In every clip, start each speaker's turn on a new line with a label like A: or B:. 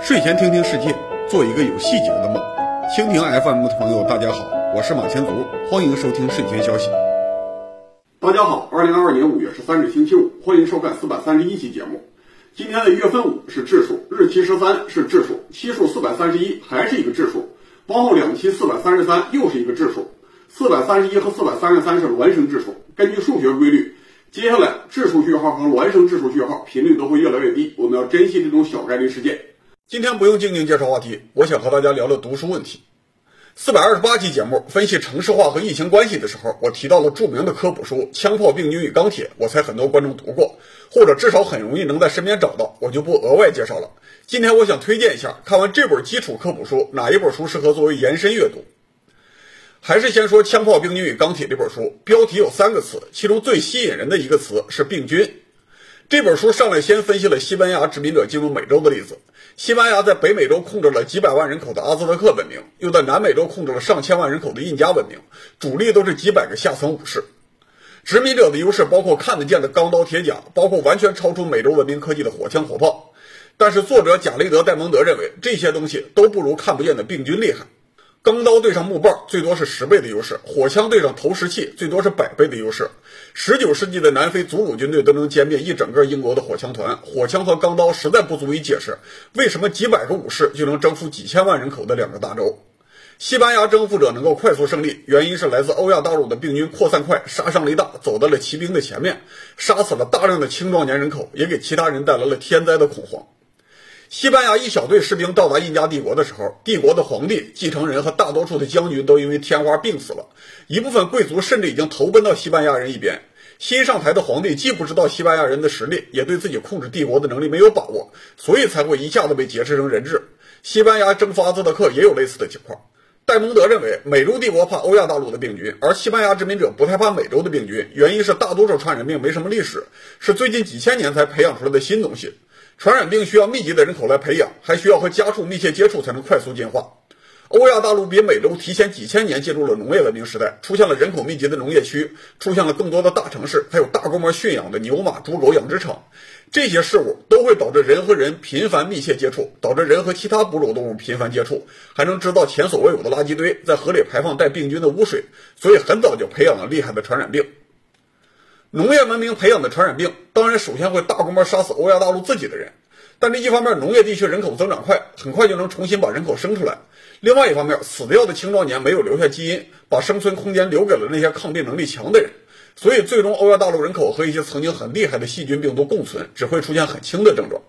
A: 睡前听听世界，做一个有细节的梦。蜻蜓 FM 的朋友，大家好，我是马前卒，欢迎收听睡前消息。大家好，二零二二年五月十三日星期五，欢迎收看四百三十一期节目。今天的月份五是质数，日期十三是质数，期数四百三十一还是一个质数，往后两期四百三十三又是一个质数，四百三十一和四百三十三是孪生质数。根据数学规律，接下来质数序号和孪生质数序号频率都会越来越低，我们要珍惜这种小概率事件。今天不用静静介绍话题，我想和大家聊聊读书问题。四百二十八期节目分析城市化和疫情关系的时候，我提到了著名的科普书《枪炮、病菌与钢铁》，我猜很多观众读过，或者至少很容易能在身边找到，我就不额外介绍了。今天我想推荐一下，看完这本基础科普书，哪一本书适合作为延伸阅读？还是先说《枪炮、病菌与钢铁》这本书，标题有三个词，其中最吸引人的一个词是病菌。这本书上来先分析了西班牙殖民者进入美洲的例子。西班牙在北美洲控制了几百万人口的阿兹特克文明，又在南美洲控制了上千万人口的印加文明，主力都是几百个下层武士。殖民者的优势包括看得见的钢刀铁甲，包括完全超出美洲文明科技的火枪火炮。但是作者贾雷德·戴蒙德认为，这些东西都不如看不见的病菌厉害。钢刀对上木棒最多是十倍的优势，火枪对上投石器最多是百倍的优势。十九世纪的南非祖鲁军队都能歼灭一整个英国的火枪团，火枪和钢刀实在不足以解释为什么几百个武士就能征服几千万人口的两个大洲。西班牙征服者能够快速胜利，原因是来自欧亚大陆的病菌扩散快，杀伤力大，走到了骑兵的前面，杀死了大量的青壮年人口，也给其他人带来了天灾的恐慌。西班牙一小队士兵到达印加帝国的时候，帝国的皇帝、继承人和大多数的将军都因为天花病死了，一部分贵族甚至已经投奔到西班牙人一边。新上台的皇帝既不知道西班牙人的实力，也对自己控制帝国的能力没有把握，所以才会一下子被劫持成人质。西班牙征服阿兹特克也有类似的情况。戴蒙德认为，美洲帝国怕欧亚大陆的病菌，而西班牙殖民者不太怕美洲的病菌，原因是大多数传染病没什么历史，是最近几千年才培养出来的新东西。传染病需要密集的人口来培养，还需要和家畜密切接触才能快速进化。欧亚大陆比美洲提前几千年进入了农业文明时代，出现了人口密集的农业区，出现了更多的大城市，还有大规模驯养的牛马猪狗养殖场。这些事物都会导致人和人频繁密切接触，导致人和其他哺乳动物频繁接触，还能制造前所未有的垃圾堆，在河里排放带病菌的污水。所以很早就培养了厉害的传染病。农业文明培养的传染病，当然首先会大规模杀死欧亚大陆自己的人。但这一方面，农业地区人口增长快，很快就能重新把人口生出来；另外一方面，死掉的青壮年没有留下基因，把生存空间留给了那些抗病能力强的人。所以，最终欧亚大陆人口和一些曾经很厉害的细菌病毒共存，只会出现很轻的症状。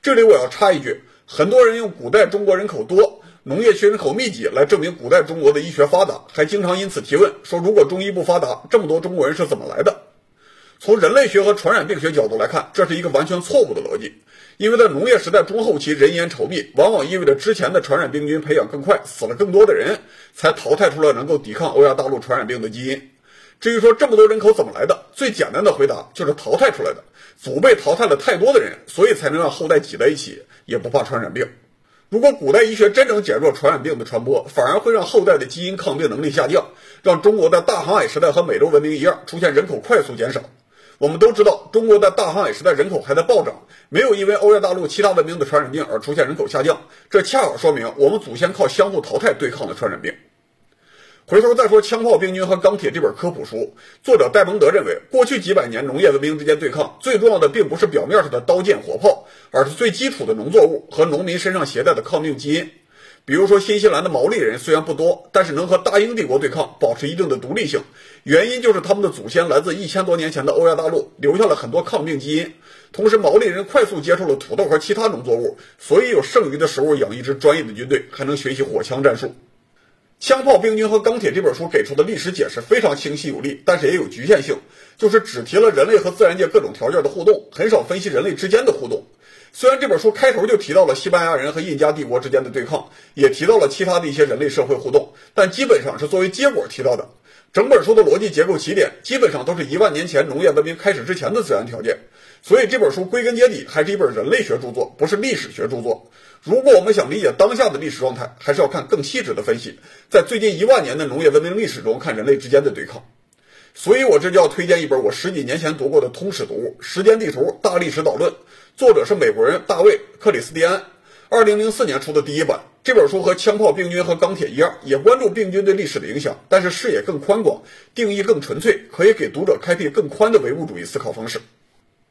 A: 这里我要插一句：很多人用古代中国人口多、农业区人口密集来证明古代中国的医学发达，还经常因此提问说，如果中医不发达，这么多中国人是怎么来的？从人类学和传染病学角度来看，这是一个完全错误的逻辑。因为在农业时代中后期，人烟稠密，往往意味着之前的传染病菌培养更快，死了更多的人，才淘汰出了能够抵抗欧亚大陆传染病的基因。至于说这么多人口怎么来的，最简单的回答就是淘汰出来的。祖辈淘汰了太多的人，所以才能让后代挤在一起，也不怕传染病。如果古代医学真正减弱传染病的传播，反而会让后代的基因抗病能力下降，让中国的大航海时代和美洲文明一样，出现人口快速减少。我们都知道，中国在大航海时代人口还在暴涨，没有因为欧亚大陆其他文明的传染病而出现人口下降。这恰好说明我们祖先靠相互淘汰对抗的传染病。回头再说《枪炮、病菌和钢铁》这本科普书，作者戴蒙德认为，过去几百年农业文明之间对抗，最重要的并不是表面上的刀剑火炮，而是最基础的农作物和农民身上携带的抗病基因。比如说，新西兰的毛利人虽然不多，但是能和大英帝国对抗，保持一定的独立性。原因就是他们的祖先来自一千多年前的欧亚大陆，留下了很多抗病基因。同时，毛利人快速接触了土豆和其他农作物，所以有剩余的食物养一支专业的军队，还能学习火枪战术。《枪炮、病菌和钢铁》这本书给出的历史解释非常清晰有力，但是也有局限性，就是只提了人类和自然界各种条件的互动，很少分析人类之间的互动。虽然这本书开头就提到了西班牙人和印加帝国之间的对抗，也提到了其他的一些人类社会互动，但基本上是作为结果提到的。整本书的逻辑结构起点基本上都是一万年前农业文明开始之前的自然条件，所以这本书归根结底还是一本人类学著作，不是历史学著作。如果我们想理解当下的历史状态，还是要看更细致的分析，在最近一万年的农业文明历史中看人类之间的对抗。所以我这就要推荐一本我十几年前读过的通史读物《时间地图大历史导论》，作者是美国人大卫·克里斯蒂安，二零零四年出的第一版。这本书和《枪炮、病菌和钢铁》一样，也关注病菌对历史的影响，但是视野更宽广，定义更纯粹，可以给读者开辟更宽的唯物主义思考方式。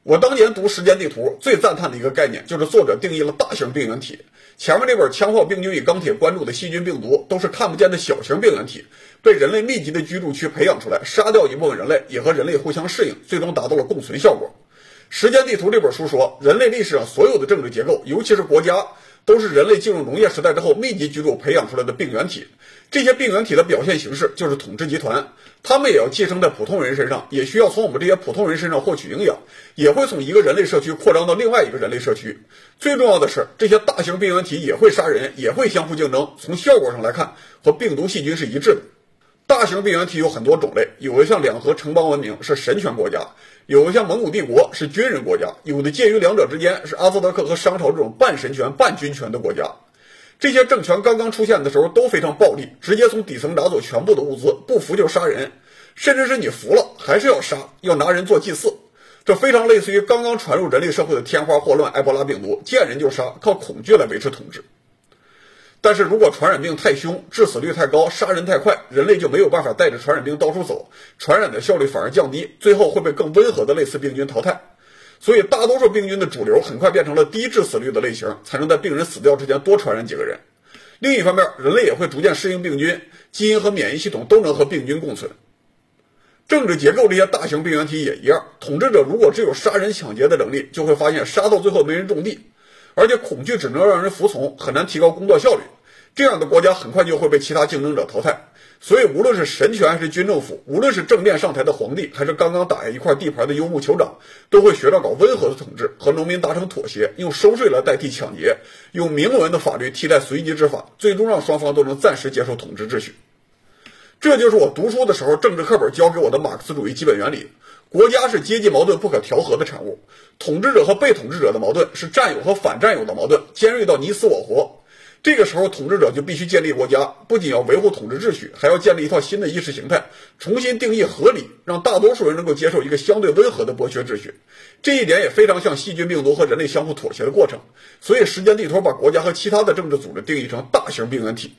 A: 我当年读《时间地图》，最赞叹的一个概念就是作者定义了大型病原体。前面那本《枪炮、病菌与钢铁》关注的细菌、病毒都是看不见的小型病原体，被人类密集的居住区培养出来，杀掉一部分人类，也和人类互相适应，最终达到了共存效果。《时间地图》这本书说，人类历史上所有的政治结构，尤其是国家。都是人类进入农业时代之后密集居住培养出来的病原体，这些病原体的表现形式就是统治集团，他们也要寄生在普通人身上，也需要从我们这些普通人身上获取营养，也会从一个人类社区扩张到另外一个人类社区。最重要的是，这些大型病原体也会杀人，也会相互竞争，从效果上来看，和病毒细菌是一致的。大型病原体有很多种类，有的像两河城邦文明是神权国家，有的像蒙古帝国是军人国家，有的介于两者之间是阿兹特克和商朝这种半神权半军权的国家。这些政权刚刚出现的时候都非常暴力，直接从底层拿走全部的物资，不服就杀人，甚至是你服了还是要杀，要拿人做祭祀。这非常类似于刚刚传入人类社会的天花、霍乱、埃博拉病毒，见人就杀，靠恐惧来维持统治。但是如果传染病太凶，致死率太高，杀人太快，人类就没有办法带着传染病到处走，传染的效率反而降低，最后会被更温和的类似病菌淘汰。所以大多数病菌的主流很快变成了低致死率的类型，才能在病人死掉之前多传染几个人。另一方面，人类也会逐渐适应病菌，基因和免疫系统都能和病菌共存。政治结构这些大型病原体也一样，统治者如果只有杀人抢劫的能力，就会发现杀到最后没人种地。而且恐惧只能让人服从，很难提高工作效率。这样的国家很快就会被其他竞争者淘汰。所以，无论是神权还是军政府，无论是正面上台的皇帝，还是刚刚打下一块地盘的游牧酋长，都会学着搞温和的统治，和农民达成妥协，用收税来代替抢劫，用明文的法律替代随机执法，最终让双方都能暂时接受统治秩序。这就是我读书的时候政治课本教给我的马克思主义基本原理。国家是阶级矛盾不可调和的产物，统治者和被统治者的矛盾是占有和反占有的矛盾，尖锐到你死我活。这个时候，统治者就必须建立国家，不仅要维护统治秩序，还要建立一套新的意识形态，重新定义合理，让大多数人能够接受一个相对温和的剥削秩序。这一点也非常像细菌、病毒和人类相互妥协的过程。所以，时间地图把国家和其他的政治组织定义成大型病原体。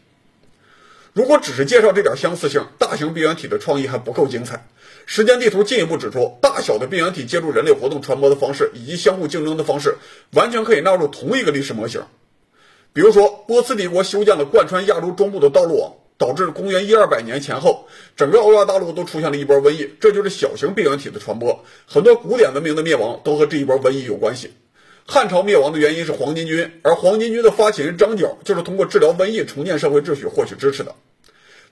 A: 如果只是介绍这点相似性，大型病原体的创意还不够精彩。时间地图进一步指出，大小的病原体借助人类活动传播的方式以及相互竞争的方式，完全可以纳入同一个历史模型。比如说，波斯帝国修建了贯穿亚洲中部的道路网，导致公元一二百年前后，整个欧亚大陆都出现了一波瘟疫，这就是小型病原体的传播。很多古典文明的灭亡都和这一波瘟疫有关系。汉朝灭亡的原因是黄巾军，而黄巾军的发起人张角就是通过治疗瘟疫重建社会秩序获取支持的。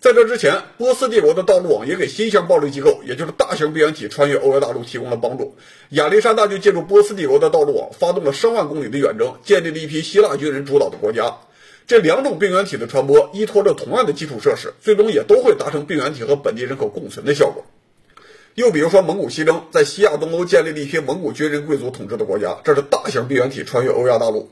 A: 在这之前，波斯帝国的道路网也给新型暴力机构，也就是大型病原体穿越欧亚大陆提供了帮助。亚历山大就借助波斯帝国的道路网，发动了上万公里的远征，建立了一批希腊军人主导的国家。这两种病原体的传播依托着同样的基础设施，最终也都会达成病原体和本地人口共存的效果。又比如说，蒙古西征在西亚东欧建立了一批蒙古军人贵族统治的国家，这是大型病原体穿越欧亚大陆。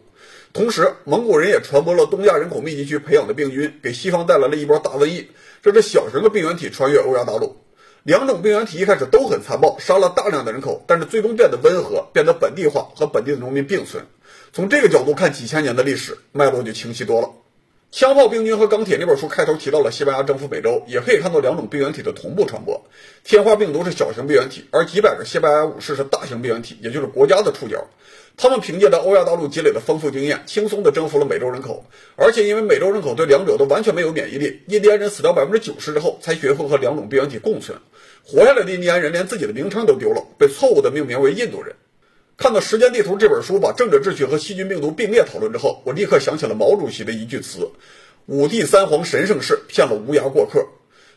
A: 同时，蒙古人也传播了东亚人口密集区培养的病菌，给西方带来了一波大瘟疫。这是小型的病原体穿越欧亚大陆。两种病原体一开始都很残暴，杀了大量的人口，但是最终变得温和，变得本地化，和本地的农民并存。从这个角度看，几千年的历史脉络就清晰多了。《枪炮、病菌和钢铁》那本书开头提到了西班牙征服美洲，也可以看到两种病原体的同步传播。天花病毒是小型病原体，而几百个西班牙武士是大型病原体，也就是国家的触角。他们凭借着欧亚大陆积累的丰富经验，轻松地征服了美洲人口。而且因为美洲人口对两者都完全没有免疫力，印第安人死掉百分之九十之后，才学会和两种病原体共存。活下来的印第安人连自己的名称都丢了，被错误地命名为印度人。看到《时间地图》这本书把政治秩序和细菌病毒并列讨论之后，我立刻想起了毛主席的一句词：“五帝三皇神圣事，骗了无涯过客。”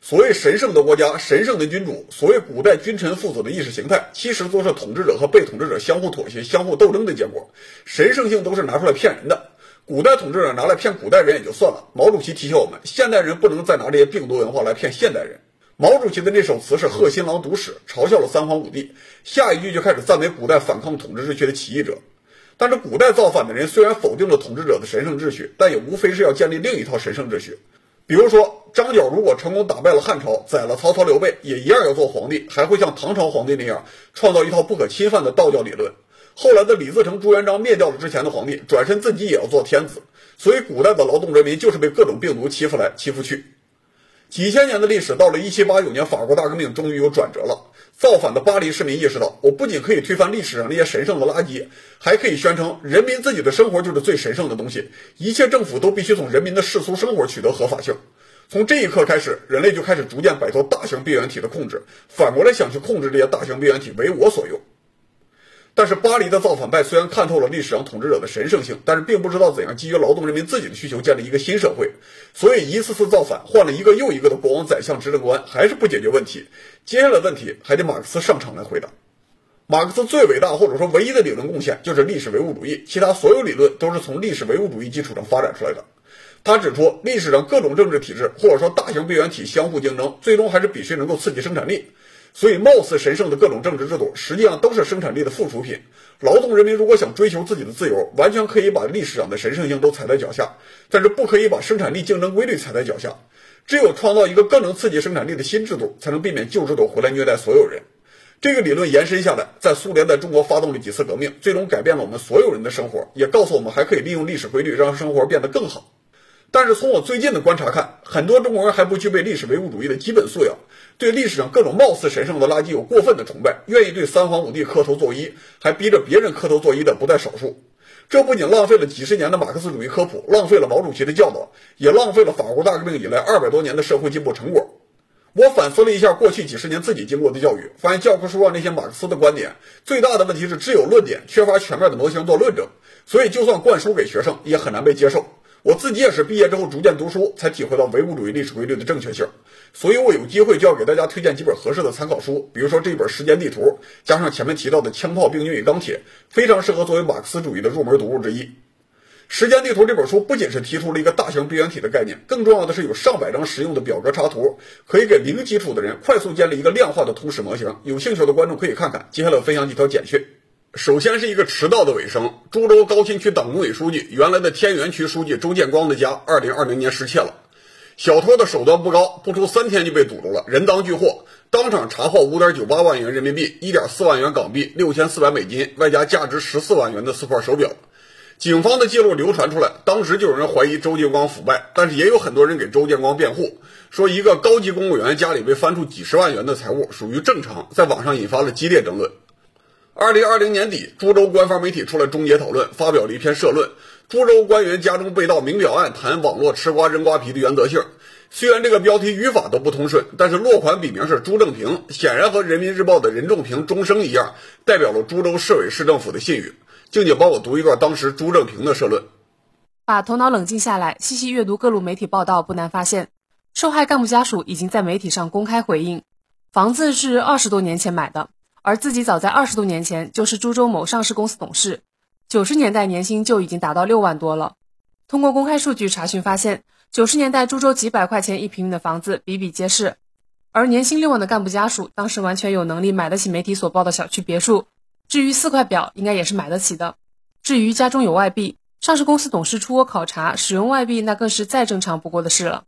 A: 所谓神圣的国家、神圣的君主，所谓古代君臣父子的意识形态，其实都是统治者和被统治者相互妥协、相互斗争的结果。神圣性都是拿出来骗人的。古代统治者拿来骗古代人也就算了，毛主席提醒我们，现代人不能再拿这些病毒文化来骗现代人。毛主席的那首词是《贺新郎读史》，嘲笑了三皇五帝，下一句就开始赞美古代反抗统治秩序的起义者。但是古代造反的人虽然否定了统治者的神圣秩序，但也无非是要建立另一套神圣秩序。比如说，张角如果成功打败了汉朝，宰了曹操、刘备，也一样要做皇帝，还会像唐朝皇帝那样创造一套不可侵犯的道教理论。后来的李自成、朱元璋灭掉了之前的皇帝，转身自己也要做天子。所以，古代的劳动人民就是被各种病毒欺负来欺负去。几千年的历史，到了1789年，法国大革命终于有转折了。造反的巴黎市民意识到，我不仅可以推翻历史上那些神圣的垃圾，还可以宣称人民自己的生活就是最神圣的东西，一切政府都必须从人民的世俗生活取得合法性。从这一刻开始，人类就开始逐渐摆脱大型病原体的控制，反过来想去控制这些大型病原体为我所用。但是巴黎的造反派虽然看透了历史上统治者的神圣性，但是并不知道怎样基于劳动人民自己的需求建立一个新社会，所以一次次造反，换了一个又一个的国王、宰相、执政官，还是不解决问题。接下来问题还得马克思上场来回答。马克思最伟大或者说唯一的理论贡献就是历史唯物主义，其他所有理论都是从历史唯物主义基础上发展出来的。他指出，历史上各种政治体制或者说大型病原体相互竞争，最终还是比谁能够刺激生产力。所以，貌似神圣的各种政治制度，实际上都是生产力的附属品。劳动人民如果想追求自己的自由，完全可以把历史上的神圣性都踩在脚下，但是不可以把生产力竞争规律踩在脚下。只有创造一个更能刺激生产力的新制度，才能避免旧制度回来虐待所有人。这个理论延伸下来，在苏联在中国发动了几次革命，最终改变了我们所有人的生活，也告诉我们还可以利用历史规律让生活变得更好。但是从我最近的观察看，很多中国人还不具备历史唯物主义的基本素养，对历史上各种貌似神圣的垃圾有过分的崇拜，愿意对三皇五帝磕头作揖，还逼着别人磕头作揖的不在少数。这不仅浪费了几十年的马克思主义科普，浪费了毛主席的教导，也浪费了法国大革命以来二百多年的社会进步成果。我反思了一下过去几十年自己经过的教育，发现教科书上那些马克思的观点，最大的问题是只有论点，缺乏全面的模型做论证，所以就算灌输给学生，也很难被接受。我自己也是毕业之后逐渐读书，才体会到唯物主义历史规律的正确性。所以，我有机会就要给大家推荐几本合适的参考书，比如说这本《时间地图》，加上前面提到的《枪炮、病菌与钢铁》，非常适合作为马克思主义的入门读物之一。《时间地图》这本书不仅是提出了一个大型病原体的概念，更重要的是有上百张实用的表格插图，可以给零基础的人快速建立一个量化的通史模型。有兴趣的观众可以看看。接下来我分享几条简讯。首先是一个迟到的尾声。株洲高新区党工委书记、原来的天元区书记周建光的家，二零二零年失窃了。小偷的手段不高，不出三天就被堵住了，人赃俱获，当场查获五点九八万元人民币、一点四万元港币、六千四百美金，外加价值十四万元的四块手表。警方的记录流传出来，当时就有人怀疑周建光腐败，但是也有很多人给周建光辩护，说一个高级公务员家里被翻出几十万元的财物属于正常，在网上引发了激烈争论。二零二零年底，株洲官方媒体出来终结讨论，发表了一篇社论：株洲官员家中被盗，明表案谈网络吃瓜扔瓜皮的原则性。虽然这个标题语法都不通顺，但是落款笔名是朱正平，显然和人民日报的任仲平终生一样，代表了株洲市委市政府的信誉。静姐帮我读一段当时朱正平的社论。
B: 把头脑冷静下来，细细阅读各路媒体报道，不难发现，受害干部家属已经在媒体上公开回应，房子是二十多年前买的。而自己早在二十多年前就是株洲某上市公司董事，九十年代年薪就已经达到六万多了。通过公开数据查询发现，九十年代株洲几百块钱一平米的房子比比皆是，而年薪六万的干部家属当时完全有能力买得起媒体所报的小区别墅。至于四块表，应该也是买得起的。至于家中有外币，上市公司董事出国考察使用外币，那更是再正常不过的事了。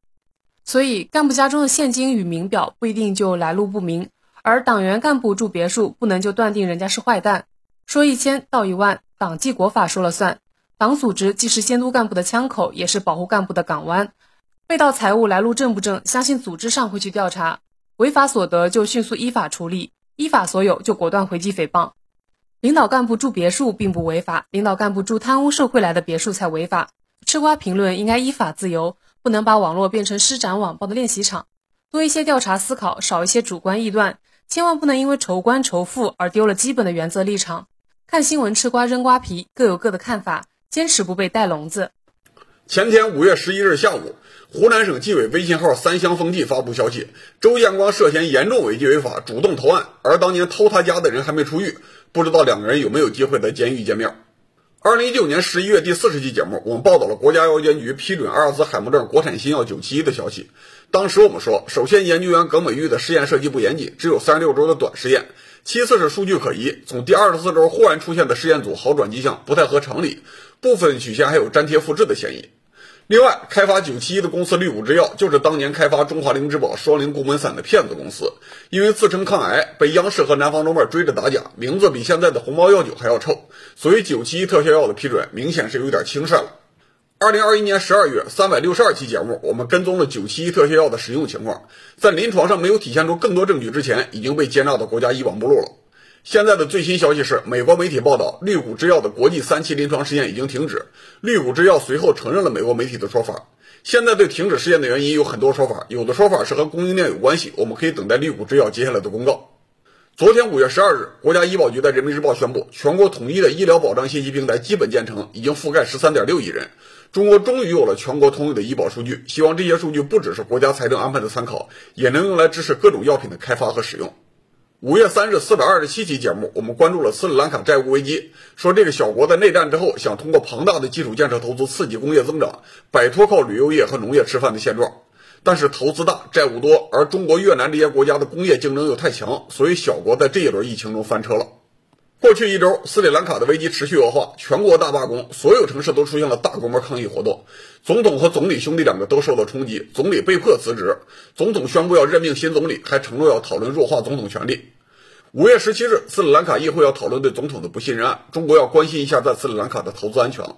B: 所以，干部家中的现金与名表不一定就来路不明。而党员干部住别墅，不能就断定人家是坏蛋。说一千道一万，党纪国法说了算。党组织既是监督干部的枪口，也是保护干部的港湾。被盗财物来路正不正，相信组织上会去调查。违法所得就迅速依法处理，依法所有就果断回击诽谤。领导干部住别墅并不违法，领导干部住贪污受贿来的别墅才违法。吃瓜评论应该依法自由，不能把网络变成施展网暴的练习场。多一些调查思考，少一些主观臆断。千万不能因为仇官仇富而丢了基本的原则立场。看新闻吃瓜扔瓜皮，各有各的看法，坚持不被带笼子。
A: 前天五月十一日下午，湖南省纪委微信号“三湘风纪”发布消息，周建光涉嫌严重违纪违法，主动投案。而当年偷他家的人还没出狱，不知道两个人有没有机会在监狱见面。二零一九年十一月第四十期节目，我们报道了国家药监局批准阿尔兹海默症国产新药九七一的消息。当时我们说，首先研究员耿美玉的试验设计不严谨，只有三十六周的短试验；其次是数据可疑，从第二十四周忽然出现的试验组好转迹象不太合常理，部分曲线还有粘贴复制的嫌疑。另外，开发九七一的公司绿谷制药就是当年开发中华灵芝宝双灵固本散的骗子公司，因为自称抗癌，被央视和南方周末追着打假，名字比现在的鸿茅药酒还要臭，所以九七一特效药的批准明显是有点轻率了。二零二一年十二月三百六十二期节目，我们跟踪了九七一特效药的使用情况，在临床上没有体现出更多证据之前，已经被接纳到国家医保目录了。现在的最新消息是，美国媒体报道，绿谷制药的国际三期临床试验已经停止。绿谷制药随后承认了美国媒体的说法。现在对停止试验的原因有很多说法，有的说法是和供应链有关系，我们可以等待绿谷制药接下来的公告。昨天五月十二日，国家医保局在人民日报宣布，全国统一的医疗保障信息平台基本建成，已经覆盖十三点六亿人。中国终于有了全国通用的医保数据，希望这些数据不只是国家财政安排的参考，也能用来支持各种药品的开发和使用。五月三日，四百二十七期节目，我们关注了斯里兰卡债务危机，说这个小国在内战之后，想通过庞大的基础建设投资刺激工业增长，摆脱靠旅游业和农业吃饭的现状。但是投资大，债务多，而中国、越南这些国家的工业竞争又太强，所以小国在这一轮疫情中翻车了。过去一周，斯里兰卡的危机持续恶化，全国大罢工，所有城市都出现了大规模抗议活动。总统和总理兄弟两个都受到冲击，总理被迫辞职，总统宣布要任命新总理，还承诺要讨论弱化总统权力。五月十七日，斯里兰卡议会要讨论对总统的不信任案。中国要关心一下在斯里兰卡的投资安全了。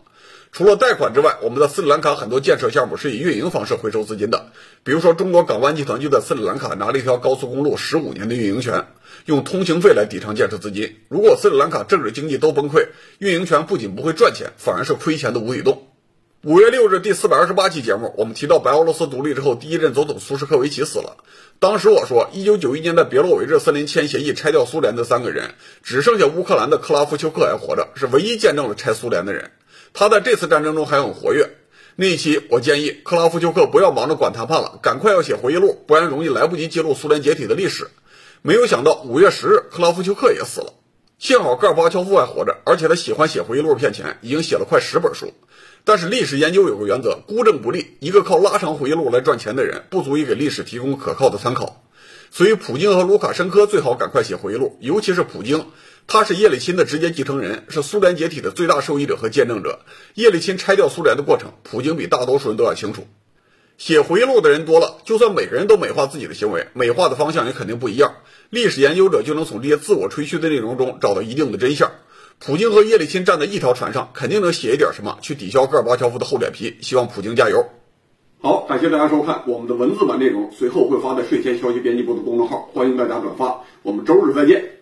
A: 除了贷款之外，我们在斯里兰卡很多建设项目是以运营方式回收资金的。比如说，中国港湾集团就在斯里兰卡拿了一条高速公路十五年的运营权，用通行费来抵偿建设资金。如果斯里兰卡政治经济都崩溃，运营权不仅不会赚钱，反而是亏钱的无底洞。五月六日第四百二十八期节目，我们提到白俄罗斯独立之后，第一任总统苏什科维奇死了。当时我说，一九九一年在别洛韦日森林签协议拆掉苏联的三个人，只剩下乌克兰的克拉夫丘克还活着，是唯一见证了拆苏联的人。他在这次战争中还很活跃。那一期我建议克拉夫丘克不要忙着管谈判了，赶快要写回忆录，不然容易来不及记录苏联解体的历史。没有想到五月十日，克拉夫丘克也死了。幸好戈尔巴乔夫还活着，而且他喜欢写回忆录骗钱，已经写了快十本书。但是历史研究有个原则，孤证不立。一个靠拉长回忆录来赚钱的人，不足以给历史提供可靠的参考。所以，普京和卢卡申科最好赶快写回忆录，尤其是普京，他是叶利钦的直接继承人，是苏联解体的最大受益者和见证者。叶利钦拆掉苏联的过程，普京比大多数人都要清楚。写回忆录的人多了，就算每个人都美化自己的行为，美化的方向也肯定不一样。历史研究者就能从这些自我吹嘘的内容中找到一定的真相。普京和叶利钦站在一条船上，肯定能写一点什么去抵消戈尔巴乔夫的厚脸皮。希望普京加油！好，感谢大家收看我们的文字版内容，随后会发在睡前消息编辑部的公众号，欢迎大家转发。我们周日再见。